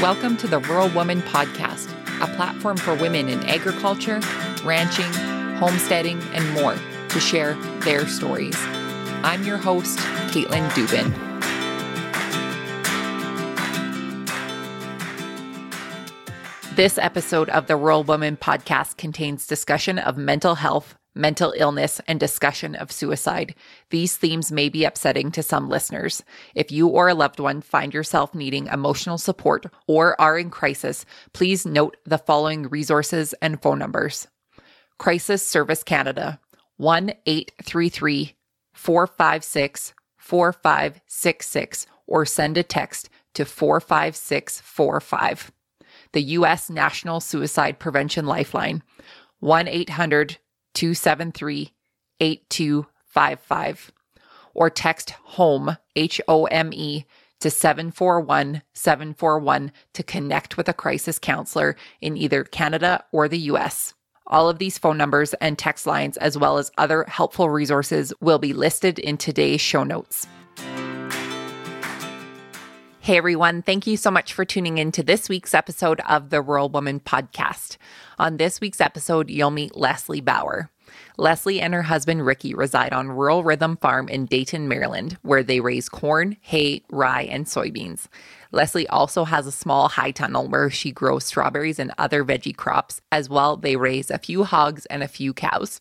Welcome to the Rural Woman Podcast, a platform for women in agriculture, ranching, homesteading, and more to share their stories. I'm your host, Caitlin Dubin. This episode of the Rural Woman Podcast contains discussion of mental health mental illness, and discussion of suicide. These themes may be upsetting to some listeners. If you or a loved one find yourself needing emotional support or are in crisis, please note the following resources and phone numbers Crisis Service Canada 1 833 456 4566 or send a text to 45645. The U.S. National Suicide Prevention Lifeline 1 800 273 8255 or text HOME, H O M E, to 741 741 to connect with a crisis counselor in either Canada or the US. All of these phone numbers and text lines, as well as other helpful resources, will be listed in today's show notes. Hey everyone, thank you so much for tuning in to this week's episode of the Rural Woman Podcast. On this week's episode, you'll meet Leslie Bauer. Leslie and her husband Ricky reside on Rural Rhythm Farm in Dayton, Maryland, where they raise corn, hay, rye, and soybeans. Leslie also has a small high tunnel where she grows strawberries and other veggie crops. As well, they raise a few hogs and a few cows.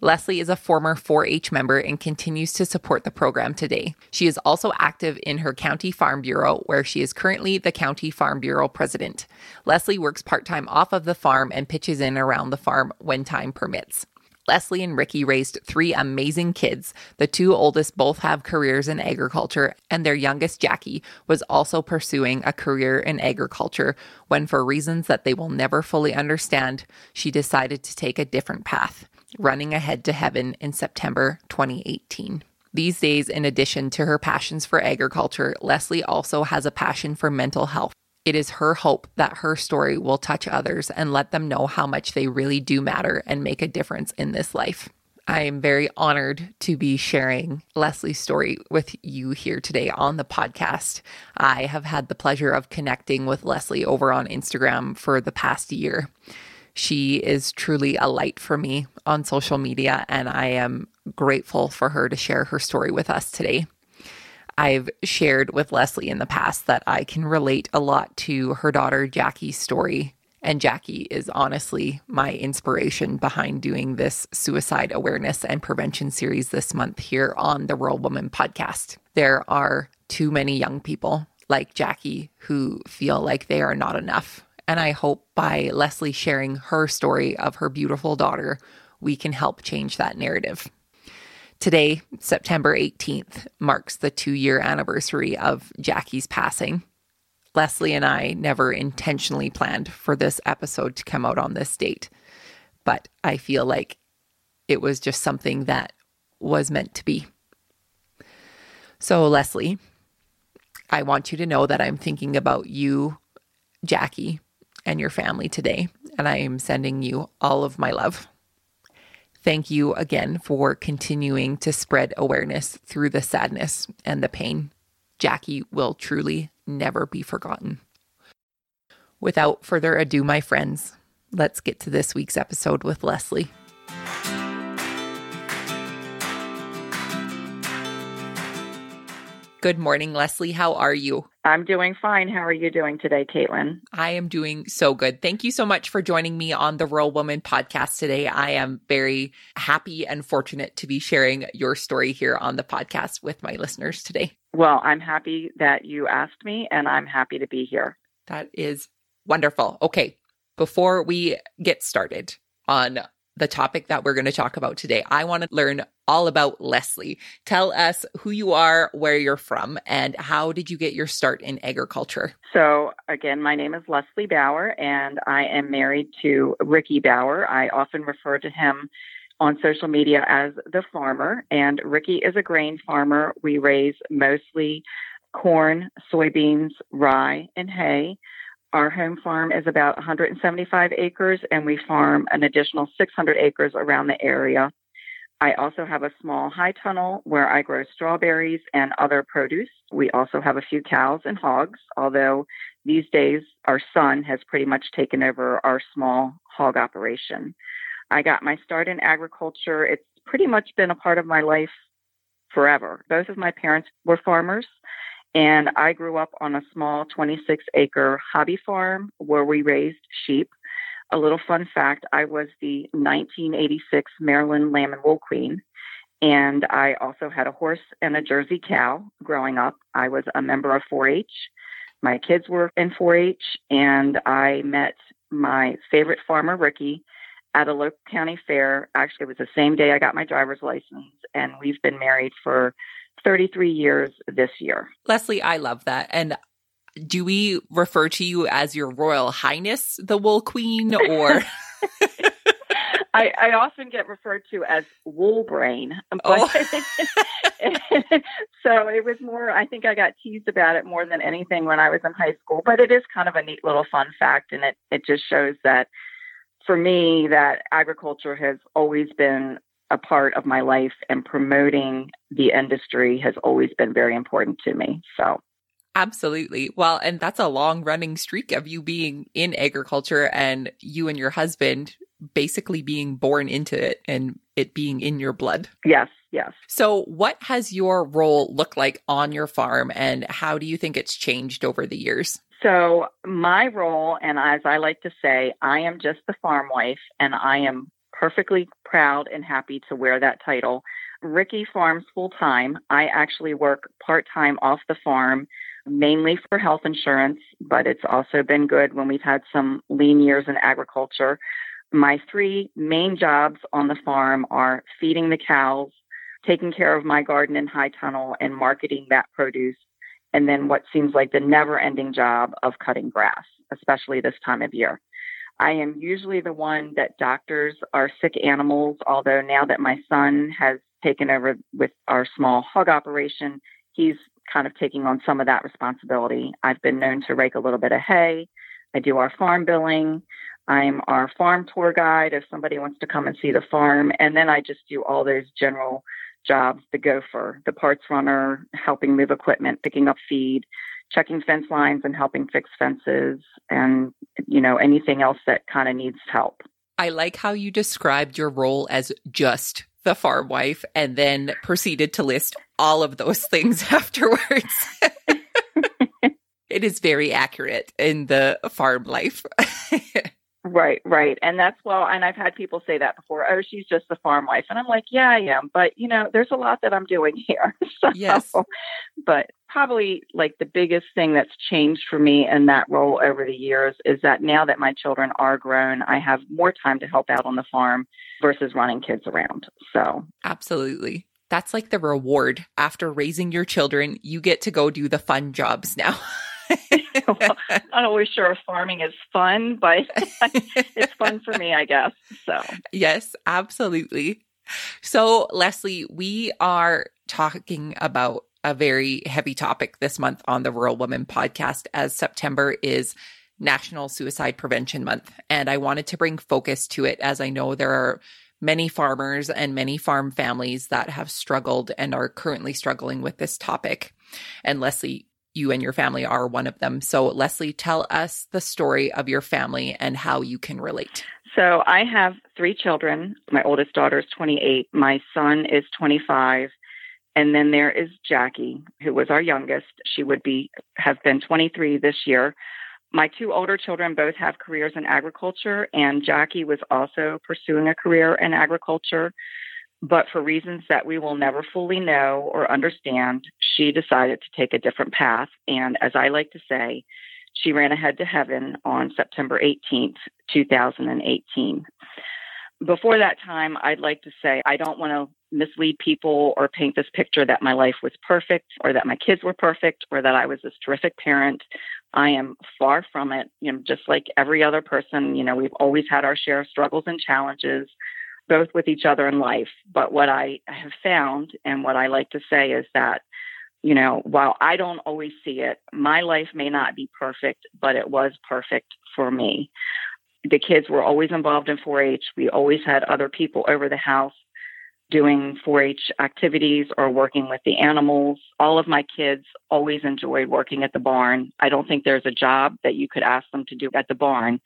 Leslie is a former 4 H member and continues to support the program today. She is also active in her County Farm Bureau, where she is currently the County Farm Bureau president. Leslie works part time off of the farm and pitches in around the farm when time permits. Leslie and Ricky raised three amazing kids. The two oldest both have careers in agriculture, and their youngest, Jackie, was also pursuing a career in agriculture when, for reasons that they will never fully understand, she decided to take a different path running ahead to heaven in September 2018. These days, in addition to her passions for agriculture, Leslie also has a passion for mental health. It is her hope that her story will touch others and let them know how much they really do matter and make a difference in this life. I am very honored to be sharing Leslie's story with you here today on the podcast. I have had the pleasure of connecting with Leslie over on Instagram for the past year. She is truly a light for me on social media, and I am grateful for her to share her story with us today. I've shared with Leslie in the past that I can relate a lot to her daughter Jackie's story. And Jackie is honestly my inspiration behind doing this suicide awareness and prevention series this month here on the Rural Woman podcast. There are too many young people like Jackie who feel like they are not enough and I hope by Leslie sharing her story of her beautiful daughter, we can help change that narrative. Today, September 18th, marks the two year anniversary of Jackie's passing. Leslie and I never intentionally planned for this episode to come out on this date, but I feel like it was just something that was meant to be. So, Leslie, I want you to know that I'm thinking about you, Jackie, and your family today, and I am sending you all of my love. Thank you again for continuing to spread awareness through the sadness and the pain. Jackie will truly never be forgotten. Without further ado, my friends, let's get to this week's episode with Leslie. Good morning, Leslie. How are you? I'm doing fine. How are you doing today, Caitlin? I am doing so good. Thank you so much for joining me on the Rural Woman podcast today. I am very happy and fortunate to be sharing your story here on the podcast with my listeners today. Well, I'm happy that you asked me, and I'm happy to be here. That is wonderful. Okay, before we get started on the topic that we're going to talk about today. I want to learn all about Leslie. Tell us who you are, where you're from, and how did you get your start in agriculture? So, again, my name is Leslie Bauer, and I am married to Ricky Bauer. I often refer to him on social media as the farmer, and Ricky is a grain farmer. We raise mostly corn, soybeans, rye, and hay. Our home farm is about 175 acres, and we farm an additional 600 acres around the area. I also have a small high tunnel where I grow strawberries and other produce. We also have a few cows and hogs, although these days, our son has pretty much taken over our small hog operation. I got my start in agriculture. It's pretty much been a part of my life forever. Both of my parents were farmers, and I grew up on a small 26 acre hobby farm where we raised sheep. A little fun fact I was the 1986 Maryland Lamb and Wool Queen. And I also had a horse and a Jersey cow growing up. I was a member of 4 H. My kids were in 4 H, and I met my favorite farmer, Ricky, at a local county fair. Actually, it was the same day I got my driver's license, and we've been married for 33 years this year. Leslie, I love that. And do we refer to you as your Royal Highness, the Wool Queen, or? I, I, often get referred to as wool brain. Oh. so it was more, I think I got teased about it more than anything when I was in high school. But it is kind of a neat little fun fact. And it, it just shows that for me, that agriculture has always been a part of my life and promoting the industry has always been very important to me. So Absolutely. Well, and that's a long running streak of you being in agriculture and you and your husband basically being born into it and it being in your blood. Yes, yes. So, what has your role looked like on your farm and how do you think it's changed over the years? So, my role, and as I like to say, I am just the farm wife, and I am perfectly proud and happy to wear that title. Ricky farms full time. I actually work part time off the farm, mainly for health insurance, but it's also been good when we've had some lean years in agriculture. My three main jobs on the farm are feeding the cows, taking care of my garden in High Tunnel, and marketing that produce and then what seems like the never ending job of cutting grass, especially this time of year. I am usually the one that doctors are sick animals, although now that my son has taken over with our small hog operation, he's kind of taking on some of that responsibility. I've been known to rake a little bit of hay. I do our farm billing. I'm our farm tour guide if somebody wants to come and see the farm. And then I just do all those general jobs the gopher, the parts runner, helping move equipment, picking up feed, checking fence lines and helping fix fences, and you know anything else that kind of needs help. I like how you described your role as just the farm wife and then proceeded to list all of those things afterwards. it is very accurate in the farm life. Right, right. And that's well, and I've had people say that before. Oh, she's just the farm wife. And I'm like, yeah, I am. But, you know, there's a lot that I'm doing here. so, yes. But probably like the biggest thing that's changed for me in that role over the years is that now that my children are grown, I have more time to help out on the farm versus running kids around. So, absolutely. That's like the reward after raising your children. You get to go do the fun jobs now. well, I'm not always sure if farming is fun, but it's fun for me, I guess. So, yes, absolutely. So, Leslie, we are talking about a very heavy topic this month on the Rural Woman podcast, as September is National Suicide Prevention Month. And I wanted to bring focus to it as I know there are many farmers and many farm families that have struggled and are currently struggling with this topic. And Leslie, you and your family are one of them. So, Leslie, tell us the story of your family and how you can relate. So, I have three children. My oldest daughter is 28, my son is 25. And then there is Jackie, who was our youngest. She would be have been 23 this year. My two older children both have careers in agriculture, and Jackie was also pursuing a career in agriculture. But for reasons that we will never fully know or understand, she decided to take a different path. And as I like to say, she ran ahead to heaven on September 18th, 2018. Before that time, I'd like to say I don't want to mislead people or paint this picture that my life was perfect or that my kids were perfect or that I was this terrific parent. I am far from it. You know, just like every other person, you know, we've always had our share of struggles and challenges both with each other in life. But what I have found and what I like to say is that, you know, while I don't always see it, my life may not be perfect, but it was perfect for me. The kids were always involved in 4 H. We always had other people over the house. doing 4 H activities or working with the animals. All of my kids always enjoyed working at the barn. I don't think there's a job that you could ask them to do at the barn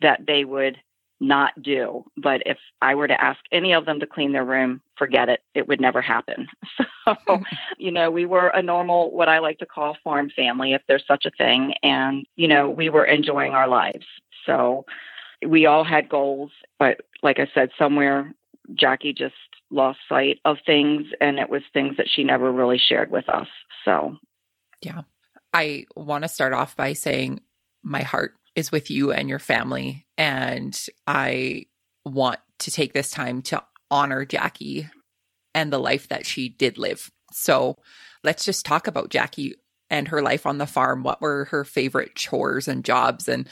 that they would not do. But if I were to ask any of them to clean their room, forget it. It would never happen. So, mm-hmm. you know, we were a normal, what I like to call farm family, if there's such a thing. And, you know, we were enjoying our lives. So we all had goals. But like I said, somewhere Jackie just lost sight of things and it was things that she never really shared with us. So, yeah. I want to start off by saying my heart is with you and your family. And I want to take this time to honor Jackie and the life that she did live. So let's just talk about Jackie and her life on the farm. What were her favorite chores and jobs? And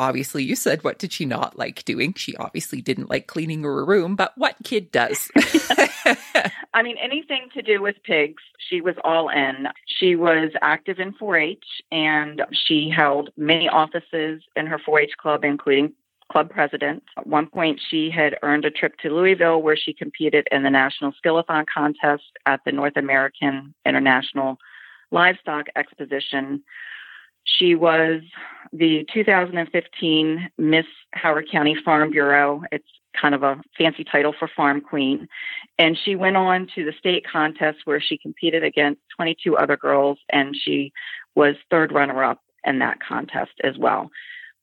obviously, you said, what did she not like doing? She obviously didn't like cleaning her room, but what kid does? I mean, anything to do with pigs, she was all in. She was active in 4 H and she held many offices in her 4 H club, including club president. At one point, she had earned a trip to Louisville where she competed in the National Skillathon contest at the North American International Livestock Exposition. She was the 2015 Miss Howard County Farm Bureau. It's kind of a fancy title for Farm Queen. And she went on to the state contest where she competed against 22 other girls and she was third runner up in that contest as well.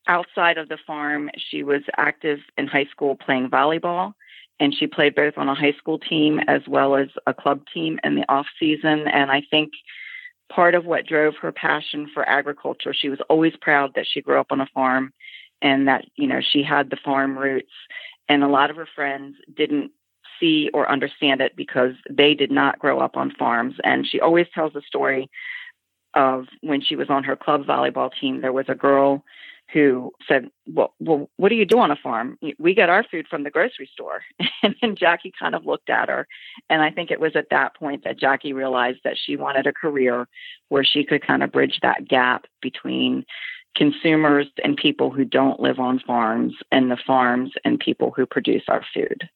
Outside of the farm, she was active in high school playing volleyball and she played both on a high school team as well as a club team in the off season and I think part of what drove her passion for agriculture she was always proud that she grew up on a farm and that you know she had the farm roots and a lot of her friends didn't see or understand it because they did not grow up on farms. And she always tells the story of when she was on her club volleyball team, there was a girl who said, well, well, what do you do on a farm? We get our food from the grocery store. And then Jackie kind of looked at her. And I think it was at that point that Jackie realized that she wanted a career where she could kind of bridge that gap between consumers and people who don't live on farms and the farms and people who produce our food.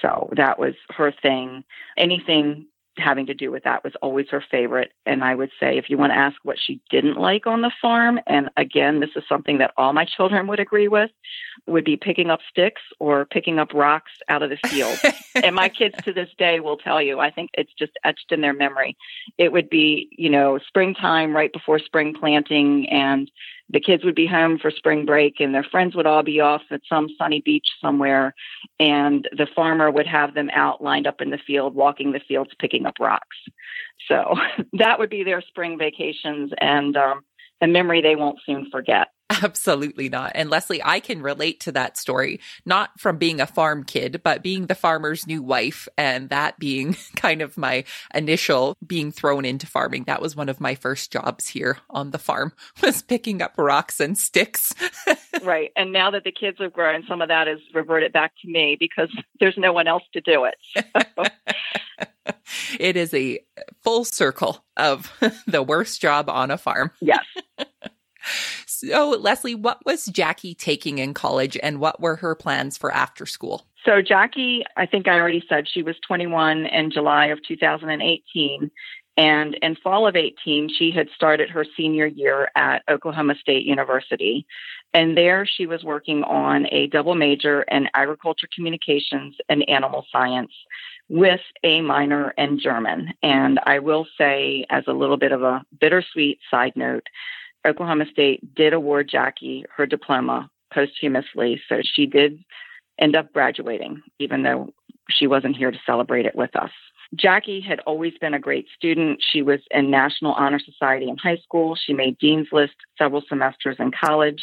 So that was her thing. Anything having to do with that was always her favorite. And I would say, if you want to ask what she didn't like on the farm, and again, this is something that all my children would agree with, would be picking up sticks or picking up rocks out of the field. and my kids to this day will tell you, I think it's just etched in their memory. It would be, you know, springtime right before spring planting and the kids would be home for spring break and their friends would all be off at some sunny beach somewhere. And the farmer would have them out lined up in the field walking the fields picking up rocks. So that would be their spring vacations and um, a memory they won't soon forget Absolutely not. And Leslie, I can relate to that story, not from being a farm kid, but being the farmer's new wife and that being kind of my initial being thrown into farming. That was one of my first jobs here on the farm was picking up rocks and sticks. right. And now that the kids have grown, some of that has reverted back to me because there's no one else to do it. it is a full circle of the worst job on a farm. Yes. So, Leslie, what was Jackie taking in college and what were her plans for after school? So, Jackie, I think I already said she was 21 in July of 2018. And in fall of 18, she had started her senior year at Oklahoma State University. And there she was working on a double major in agriculture communications and animal science with a minor in German. And I will say, as a little bit of a bittersweet side note, Oklahoma State did award Jackie her diploma posthumously. So she did end up graduating, even though she wasn't here to celebrate it with us. Jackie had always been a great student. She was in National Honor Society in high school. She made Dean's List several semesters in college.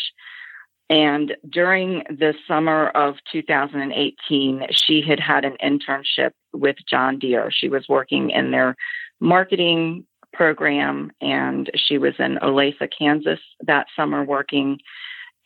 And during the summer of 2018, she had had an internship with John Deere. She was working in their marketing program, and she was in Olathe, Kansas that summer working.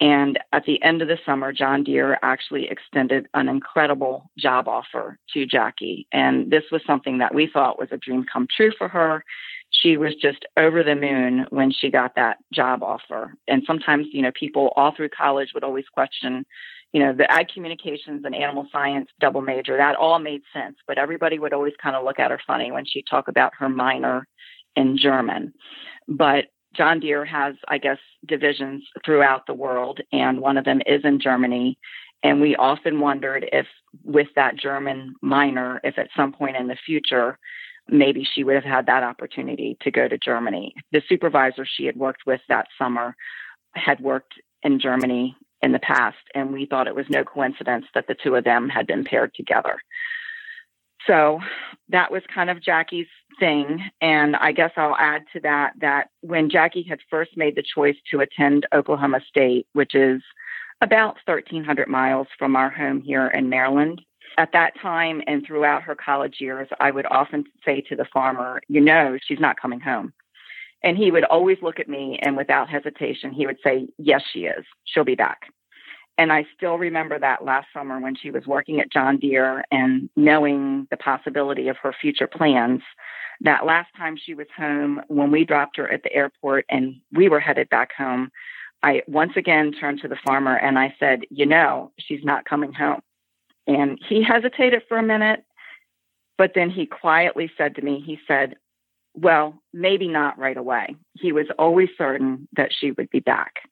And at the end of the summer, John Deere actually extended an incredible job offer to Jackie. And this was something that we thought was a dream come true for her. She was just over the moon when she got that job offer. And sometimes, you know, people all through college would always question, you know, the ag communications and animal science double major, that all made sense. But everybody would always kind of look at her funny when she talked about her minor in German. But John Deere has, I guess, divisions throughout the world, and one of them is in Germany. And we often wondered if, with that German minor, if at some point in the future, maybe she would have had that opportunity to go to Germany. The supervisor she had worked with that summer had worked in Germany in the past, and we thought it was no coincidence that the two of them had been paired together. So that was kind of Jackie's thing. And I guess I'll add to that that when Jackie had first made the choice to attend Oklahoma State, which is about 1,300 miles from our home here in Maryland, at that time and throughout her college years, I would often say to the farmer, You know, she's not coming home. And he would always look at me and without hesitation, he would say, Yes, she is. She'll be back. And I still remember that last summer when she was working at John Deere and knowing the possibility of her future plans. That last time she was home, when we dropped her at the airport and we were headed back home, I once again turned to the farmer and I said, You know, she's not coming home. And he hesitated for a minute, but then he quietly said to me, He said, Well, maybe not right away. He was always certain that she would be back.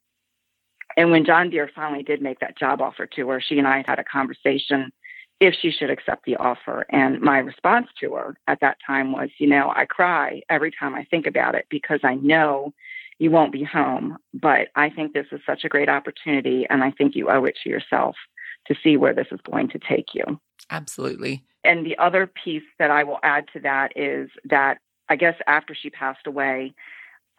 And when John Deere finally did make that job offer to her, she and I had a conversation if she should accept the offer. And my response to her at that time was, you know, I cry every time I think about it because I know you won't be home. But I think this is such a great opportunity. And I think you owe it to yourself to see where this is going to take you. Absolutely. And the other piece that I will add to that is that I guess after she passed away,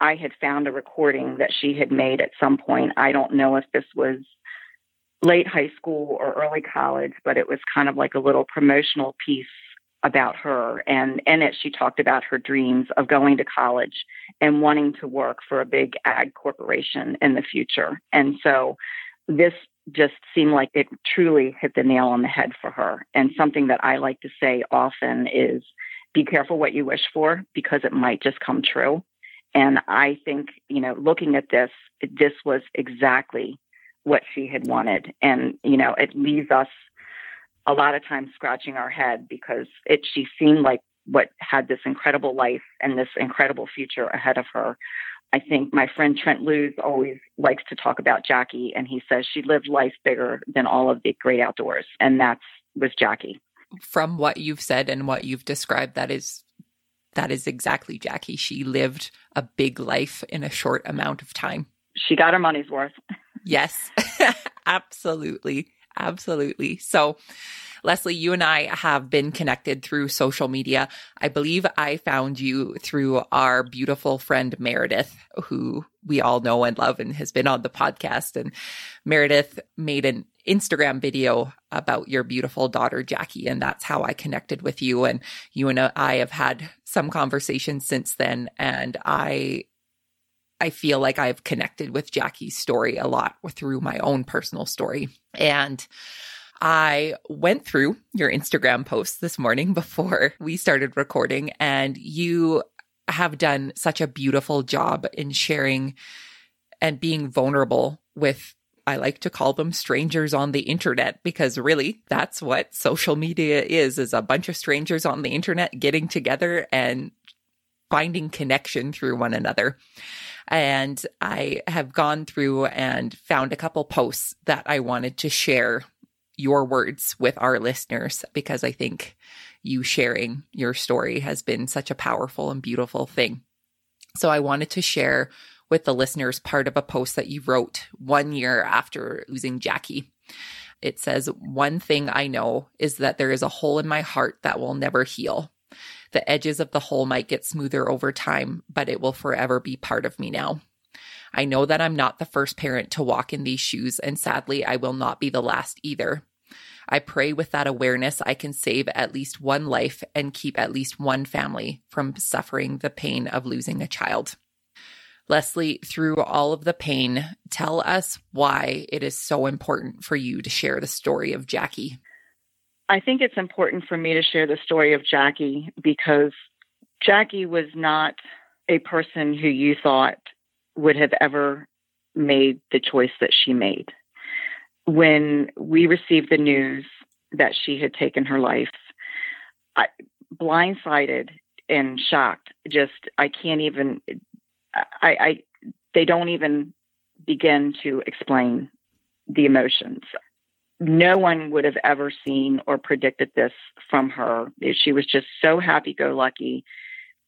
I had found a recording that she had made at some point. I don't know if this was late high school or early college, but it was kind of like a little promotional piece about her. And in it, she talked about her dreams of going to college and wanting to work for a big ag corporation in the future. And so this just seemed like it truly hit the nail on the head for her. And something that I like to say often is be careful what you wish for because it might just come true. And I think, you know, looking at this, this was exactly what she had wanted. And, you know, it leaves us a lot of times scratching our head because it she seemed like what had this incredible life and this incredible future ahead of her. I think my friend Trent Loos always likes to talk about Jackie, and he says she lived life bigger than all of the great outdoors, and that's was Jackie. From what you've said and what you've described, that is that is exactly Jackie. She lived a big life in a short amount of time. She got her money's worth. yes, absolutely. Absolutely. So, Leslie, you and I have been connected through social media. I believe I found you through our beautiful friend Meredith, who we all know and love and has been on the podcast. And Meredith made an Instagram video about your beautiful daughter, Jackie. And that's how I connected with you. And you and I have had some conversations since then. And I, I feel like I've connected with Jackie's story a lot through my own personal story. And I went through your Instagram posts this morning before we started recording, and you have done such a beautiful job in sharing and being vulnerable with I like to call them strangers on the internet because really that's what social media is is a bunch of strangers on the internet getting together and finding connection through one another. And I have gone through and found a couple posts that I wanted to share your words with our listeners because I think you sharing your story has been such a powerful and beautiful thing. So I wanted to share with the listeners part of a post that you wrote one year after losing Jackie. It says, One thing I know is that there is a hole in my heart that will never heal. The edges of the hole might get smoother over time, but it will forever be part of me now. I know that I'm not the first parent to walk in these shoes, and sadly, I will not be the last either. I pray with that awareness I can save at least one life and keep at least one family from suffering the pain of losing a child. Leslie, through all of the pain, tell us why it is so important for you to share the story of Jackie. I think it's important for me to share the story of Jackie because Jackie was not a person who you thought would have ever made the choice that she made. when we received the news that she had taken her life, I, blindsided and shocked. Just I can't even. I, I they don't even begin to explain the emotions. No one would have ever seen or predicted this from her. She was just so happy go lucky.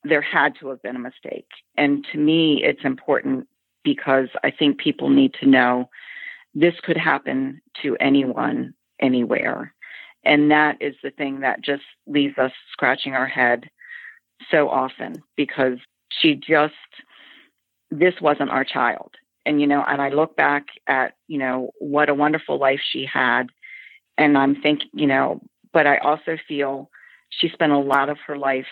There had to have been a mistake. And to me, it's important because I think people need to know this could happen to anyone, anywhere. And that is the thing that just leaves us scratching our head so often because she just, this wasn't our child. And, you know, and I look back at, you know, what a wonderful life she had. And I'm thinking, you know, but I also feel she spent a lot of her life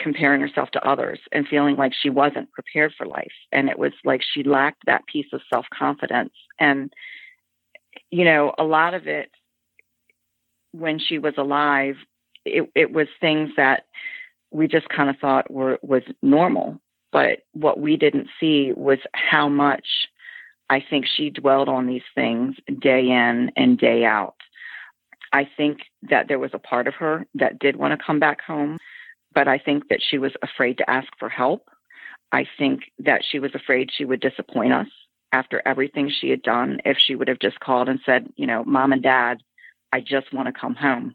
comparing herself to others and feeling like she wasn't prepared for life. And it was like she lacked that piece of self confidence. And, you know, a lot of it when she was alive, it, it was things that we just kind of thought were was normal. But what we didn't see was how much I think she dwelled on these things day in and day out. I think that there was a part of her that did want to come back home, but I think that she was afraid to ask for help. I think that she was afraid she would disappoint us after everything she had done if she would have just called and said, you know, mom and dad, I just want to come home.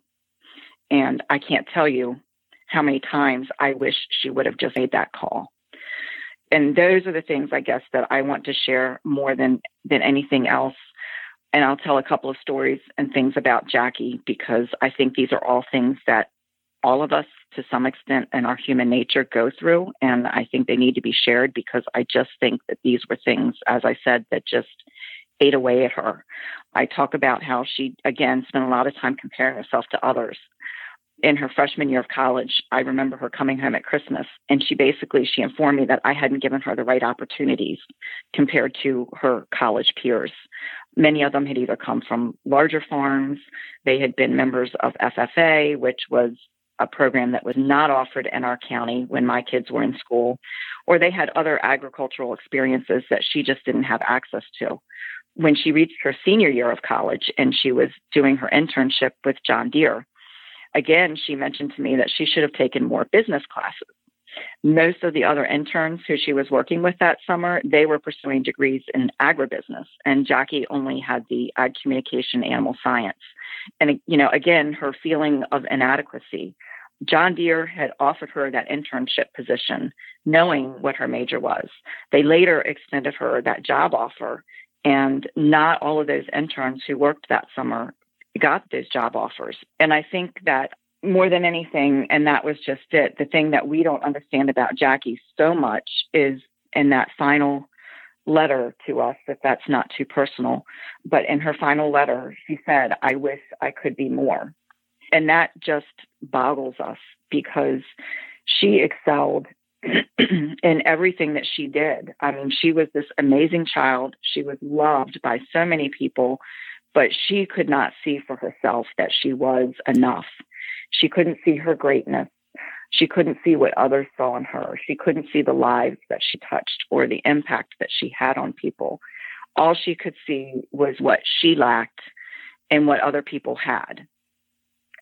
And I can't tell you how many times I wish she would have just made that call. And those are the things I guess that I want to share more than than anything else. And I'll tell a couple of stories and things about Jackie because I think these are all things that all of us to some extent and our human nature go through and I think they need to be shared because I just think that these were things as I said that just ate away at her. I talk about how she, again, spent a lot of time comparing herself to others. In her freshman year of college, I remember her coming home at Christmas and she basically she informed me that I hadn't given her the right opportunities compared to her college peers. Many of them had either come from larger farms, they had been members of FFA, which was a program that was not offered in our county when my kids were in school, or they had other agricultural experiences that she just didn't have access to when she reached her senior year of college and she was doing her internship with John Deere, again, she mentioned to me that she should have taken more business classes. Most of the other interns who she was working with that summer, they were pursuing degrees in agribusiness, and Jackie only had the ag communication animal science. And, you know, again, her feeling of inadequacy. John Deere had offered her that internship position, knowing what her major was. They later extended her that job offer, and not all of those interns who worked that summer got those job offers. And I think that more than anything, and that was just it, the thing that we don't understand about Jackie so much is in that final letter to us, if that's not too personal, but in her final letter, she said, I wish I could be more. And that just boggles us because she excelled in everything that she did. I mean, she was this amazing child. She was loved by so many people, but she could not see for herself that she was enough. She couldn't see her greatness. She couldn't see what others saw in her. She couldn't see the lives that she touched or the impact that she had on people. All she could see was what she lacked and what other people had.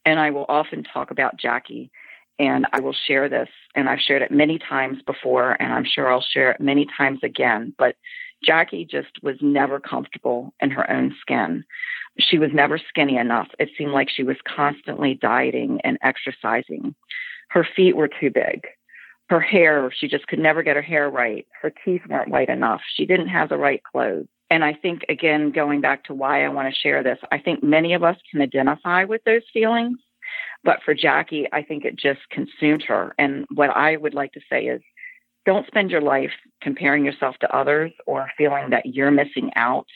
And I will often talk about Jackie and I will share this, and I've shared it many times before, and I'm sure I'll share it many times again. But Jackie just was never comfortable in her own skin. She was never skinny enough. It seemed like she was constantly dieting and exercising. Her feet were too big. Her hair, she just could never get her hair right. Her teeth weren't white enough. She didn't have the right clothes. And I think, again, going back to why I want to share this, I think many of us can identify with those feelings but for Jackie, I think it just consumed her. And what I would like to say is don't spend your life comparing yourself to others or feeling that you're missing out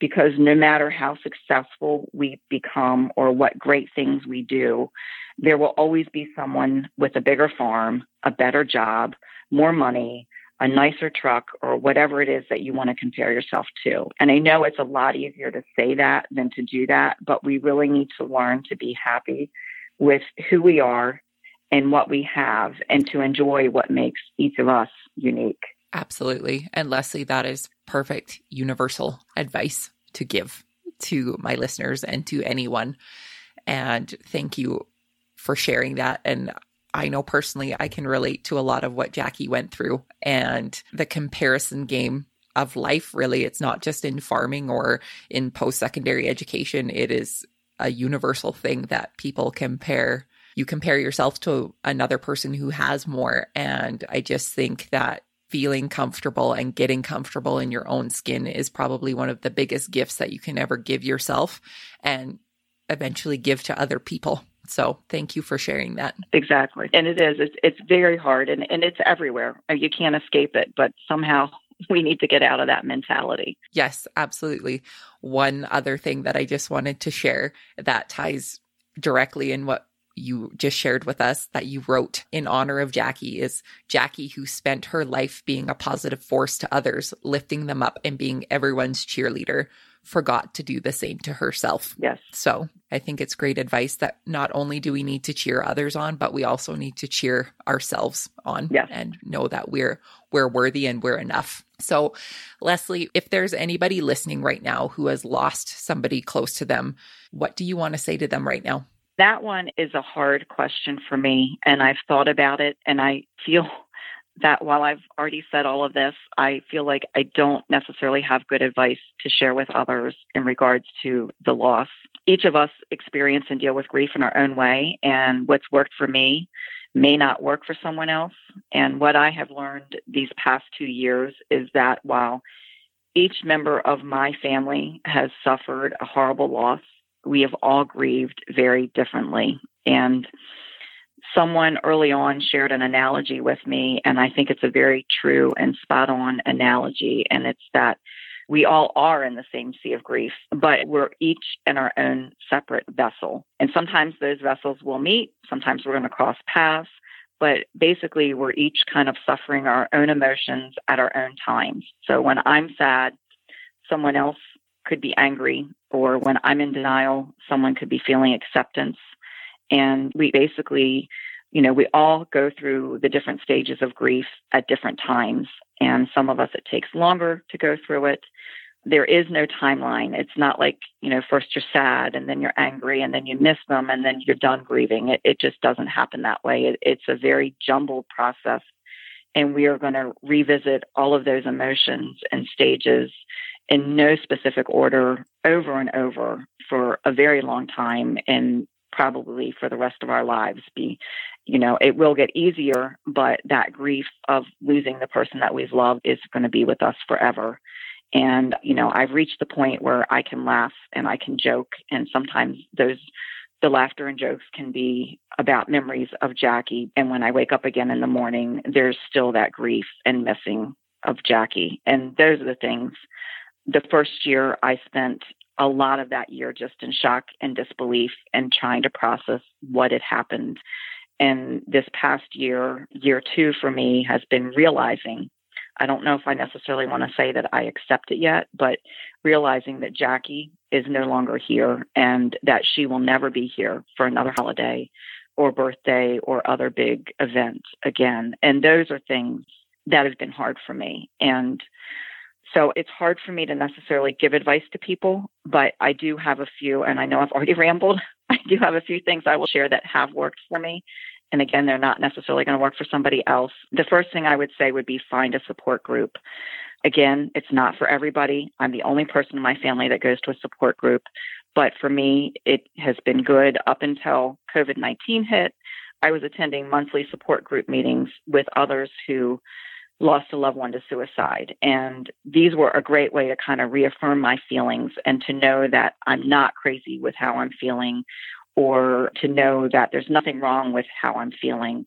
because no matter how successful we become or what great things we do, there will always be someone with a bigger farm, a better job, more money, a nicer truck, or whatever it is that you want to compare yourself to. And I know it's a lot easier to say that than to do that, but we really need to learn to be happy with who we are and what we have and to enjoy what makes each of us unique. Absolutely. And Leslie, that is perfect universal advice to give to my listeners and to anyone. And thank you for sharing that. And I know personally I can relate to a lot of what Jackie went through and the comparison game of life, really. It's not just in farming or in post secondary education, it is a universal thing that people compare. You compare yourself to another person who has more. And I just think that feeling comfortable and getting comfortable in your own skin is probably one of the biggest gifts that you can ever give yourself and eventually give to other people. So thank you for sharing that. Exactly. And it is. It's, it's very hard and, and it's everywhere. Uh, you can't escape it, but somehow we need to get out of that mentality. Yes, absolutely. One other thing that I just wanted to share that ties directly in what you just shared with us that you wrote in honor of Jackie is Jackie, who spent her life being a positive force to others, lifting them up and being everyone's cheerleader, forgot to do the same to herself. Yes. So I think it's great advice that not only do we need to cheer others on, but we also need to cheer ourselves on yes. and know that we're we're worthy and we're enough. So Leslie, if there's anybody listening right now who has lost somebody close to them, what do you want to say to them right now? That one is a hard question for me, and I've thought about it, and I feel that while I've already said all of this, I feel like I don't necessarily have good advice to share with others in regards to the loss. Each of us experience and deal with grief in our own way, and what's worked for me may not work for someone else. And what I have learned these past two years is that while each member of my family has suffered a horrible loss, we have all grieved very differently. And someone early on shared an analogy with me, and I think it's a very true and spot on analogy. And it's that we all are in the same sea of grief, but we're each in our own separate vessel. And sometimes those vessels will meet, sometimes we're going to cross paths, but basically we're each kind of suffering our own emotions at our own times. So when I'm sad, someone else could be angry, or when I'm in denial, someone could be feeling acceptance. And we basically, you know, we all go through the different stages of grief at different times. And some of us, it takes longer to go through it. There is no timeline. It's not like, you know, first you're sad and then you're angry and then you miss them and then you're done grieving. It, it just doesn't happen that way. It, it's a very jumbled process. And we are going to revisit all of those emotions and stages in no specific order over and over for a very long time and probably for the rest of our lives be you know it will get easier but that grief of losing the person that we've loved is going to be with us forever. And you know i've reached the point where i can laugh and i can joke and sometimes those the laughter and jokes can be about memories of jackie. And when i wake up again in the morning there's still that grief and missing of jackie. And those are the things the first year I spent a lot of that year just in shock and disbelief and trying to process what had happened. And this past year, year two for me, has been realizing I don't know if I necessarily want to say that I accept it yet, but realizing that Jackie is no longer here and that she will never be here for another holiday or birthday or other big event again. And those are things that have been hard for me. And so it's hard for me to necessarily give advice to people, but I do have a few, and I know I've already rambled. I do have a few things I will share that have worked for me. And again, they're not necessarily going to work for somebody else. The first thing I would say would be find a support group. Again, it's not for everybody. I'm the only person in my family that goes to a support group. But for me, it has been good up until COVID 19 hit. I was attending monthly support group meetings with others who lost a loved one to suicide. And these were a great way to kind of reaffirm my feelings and to know that I'm not crazy with how I'm feeling or to know that there's nothing wrong with how I'm feeling.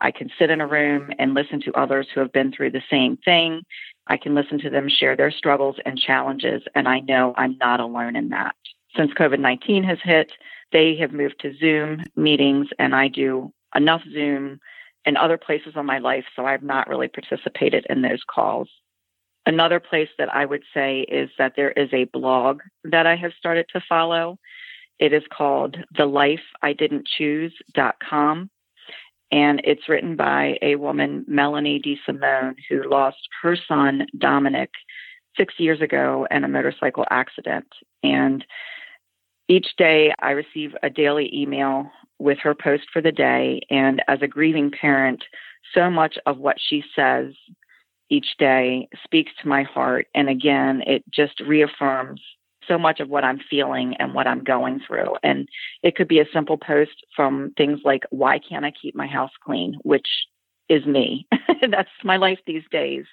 I can sit in a room and listen to others who have been through the same thing. I can listen to them share their struggles and challenges, and I know I'm not alone in that. Since COVID 19 has hit, they have moved to Zoom meetings, and I do enough Zoom in other places in my life, so I've not really participated in those calls. Another place that I would say is that there is a blog that I have started to follow. It is called thelifeididn'tchoose.com. And it's written by a woman, Melanie DeSimone, who lost her son, Dominic, six years ago in a motorcycle accident. And each day I receive a daily email with her post for the day. And as a grieving parent, so much of what she says each day speaks to my heart. And again, it just reaffirms so much of what I'm feeling and what I'm going through. And it could be a simple post from things like, Why can't I keep my house clean? which is me. That's my life these days.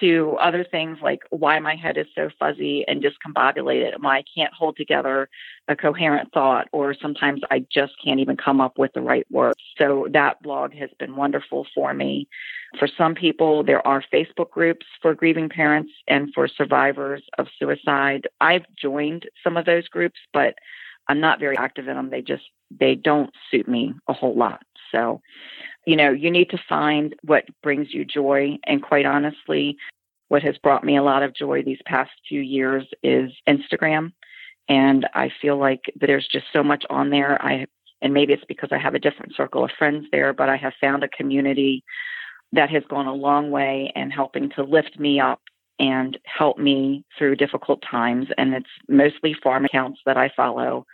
To other things like why my head is so fuzzy and discombobulated, why I can't hold together a coherent thought, or sometimes I just can't even come up with the right words. So that blog has been wonderful for me. For some people, there are Facebook groups for grieving parents and for survivors of suicide. I've joined some of those groups, but I'm not very active in them. They just they don't suit me a whole lot. So you know, you need to find what brings you joy. And quite honestly, what has brought me a lot of joy these past few years is Instagram. And I feel like there's just so much on there. I and maybe it's because I have a different circle of friends there, but I have found a community that has gone a long way in helping to lift me up and help me through difficult times. And it's mostly farm accounts that I follow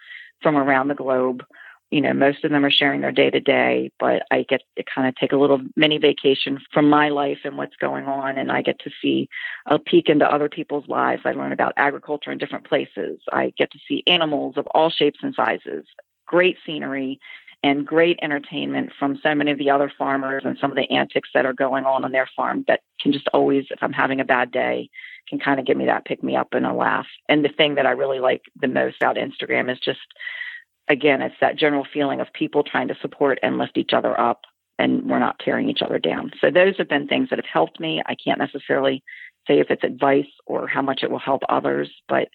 from around the globe you know, most of them are sharing their day to day, but I get to kind of take a little mini vacation from my life and what's going on. And I get to see a peek into other people's lives. I learn about agriculture in different places. I get to see animals of all shapes and sizes, great scenery, and great entertainment from so many of the other farmers and some of the antics that are going on on their farm that can just always, if I'm having a bad day, can kind of give me that pick me up and a laugh. And the thing that I really like the most about Instagram is just again, it's that general feeling of people trying to support and lift each other up, and we're not tearing each other down. So those have been things that have helped me. I can't necessarily say if it's advice or how much it will help others, but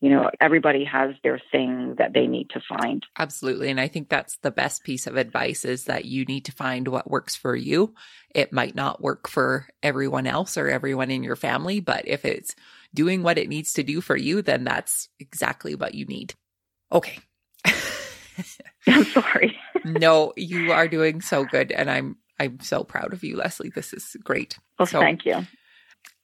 you know, everybody has their thing that they need to find. Absolutely. And I think that's the best piece of advice is that you need to find what works for you. It might not work for everyone else or everyone in your family, but if it's doing what it needs to do for you, then that's exactly what you need. Okay. I'm sorry. no, you are doing so good. And I'm I'm so proud of you, Leslie. This is great. Well, so, thank you.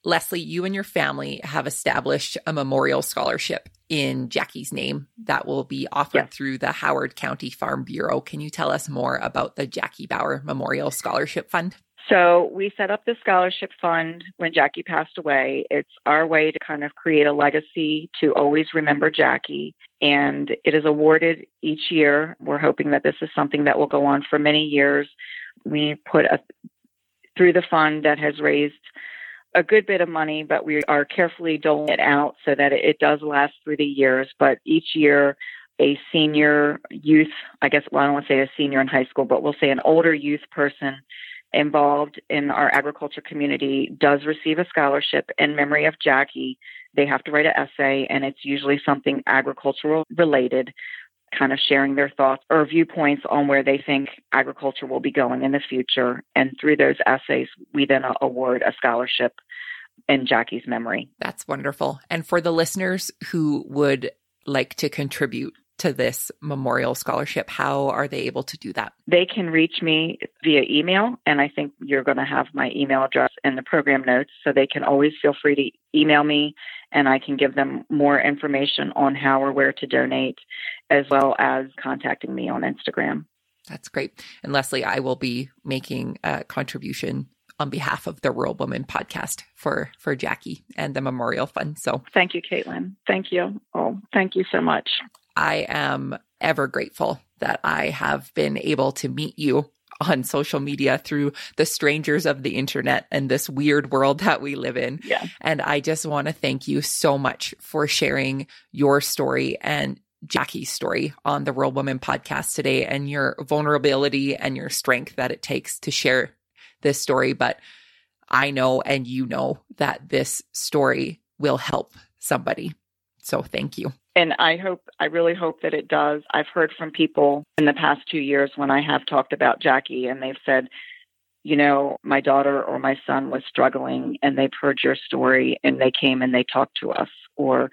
Leslie, you and your family have established a memorial scholarship in Jackie's name that will be offered yes. through the Howard County Farm Bureau. Can you tell us more about the Jackie Bauer Memorial Scholarship Fund? So we set up the scholarship fund when Jackie passed away. It's our way to kind of create a legacy to always remember Jackie. And it is awarded each year. We're hoping that this is something that will go on for many years. We put a through the fund that has raised a good bit of money, but we are carefully doling it out so that it does last through the years. But each year, a senior youth, I guess, well, I don't want to say a senior in high school, but we'll say an older youth person involved in our agriculture community does receive a scholarship in memory of Jackie. They have to write an essay, and it's usually something agricultural related, kind of sharing their thoughts or viewpoints on where they think agriculture will be going in the future. And through those essays, we then award a scholarship in Jackie's memory. That's wonderful. And for the listeners who would like to contribute to this memorial scholarship, how are they able to do that? They can reach me via email, and I think you're going to have my email address in the program notes, so they can always feel free to email me, and I can give them more information on how or where to donate, as well as contacting me on Instagram. That's great. And Leslie, I will be making a contribution on behalf of the Rural Woman podcast for for Jackie and the Memorial Fund. So thank you, Caitlin. Thank you. Oh, thank you so much. I am ever grateful that I have been able to meet you on social media through the strangers of the internet and this weird world that we live in. Yeah. And I just want to thank you so much for sharing your story and Jackie's story on the Rural Woman podcast today and your vulnerability and your strength that it takes to share this story. But I know and you know that this story will help somebody. So thank you. And I hope, I really hope that it does. I've heard from people in the past two years when I have talked about Jackie, and they've said, you know, my daughter or my son was struggling and they've heard your story and they came and they talked to us, or,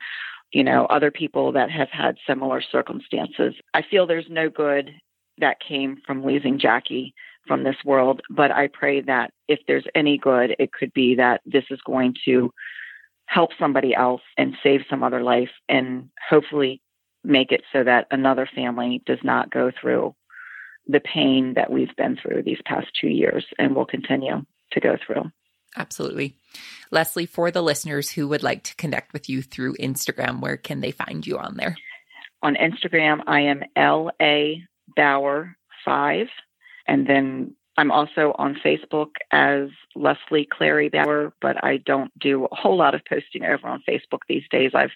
you know, other people that have had similar circumstances. I feel there's no good that came from losing Jackie from this world, but I pray that if there's any good, it could be that this is going to help somebody else and save some other life and hopefully make it so that another family does not go through the pain that we've been through these past two years and will continue to go through. Absolutely. Leslie, for the listeners who would like to connect with you through Instagram, where can they find you on there? On Instagram, I am LA Bauer5. And then I'm also on Facebook as Leslie Clary Bauer, but I don't do a whole lot of posting over on Facebook these days. I've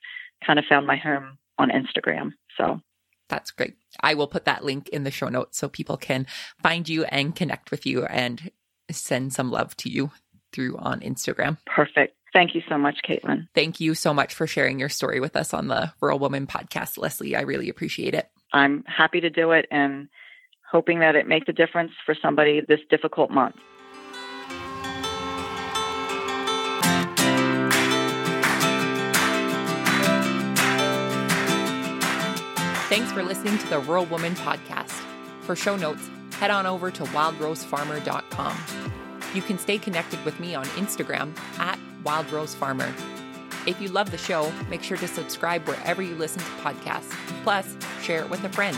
kind of found my home on Instagram. So that's great. I will put that link in the show notes so people can find you and connect with you and send some love to you through on Instagram. Perfect. Thank you so much, Caitlin. Thank you so much for sharing your story with us on the Rural Woman podcast, Leslie. I really appreciate it. I'm happy to do it and hoping that it makes a difference for somebody this difficult month. Thanks for listening to the Rural Woman podcast. For show notes, head on over to wildrosefarmer.com. You can stay connected with me on Instagram at wildrosefarmer. If you love the show, make sure to subscribe wherever you listen to podcasts. Plus, share it with a friend.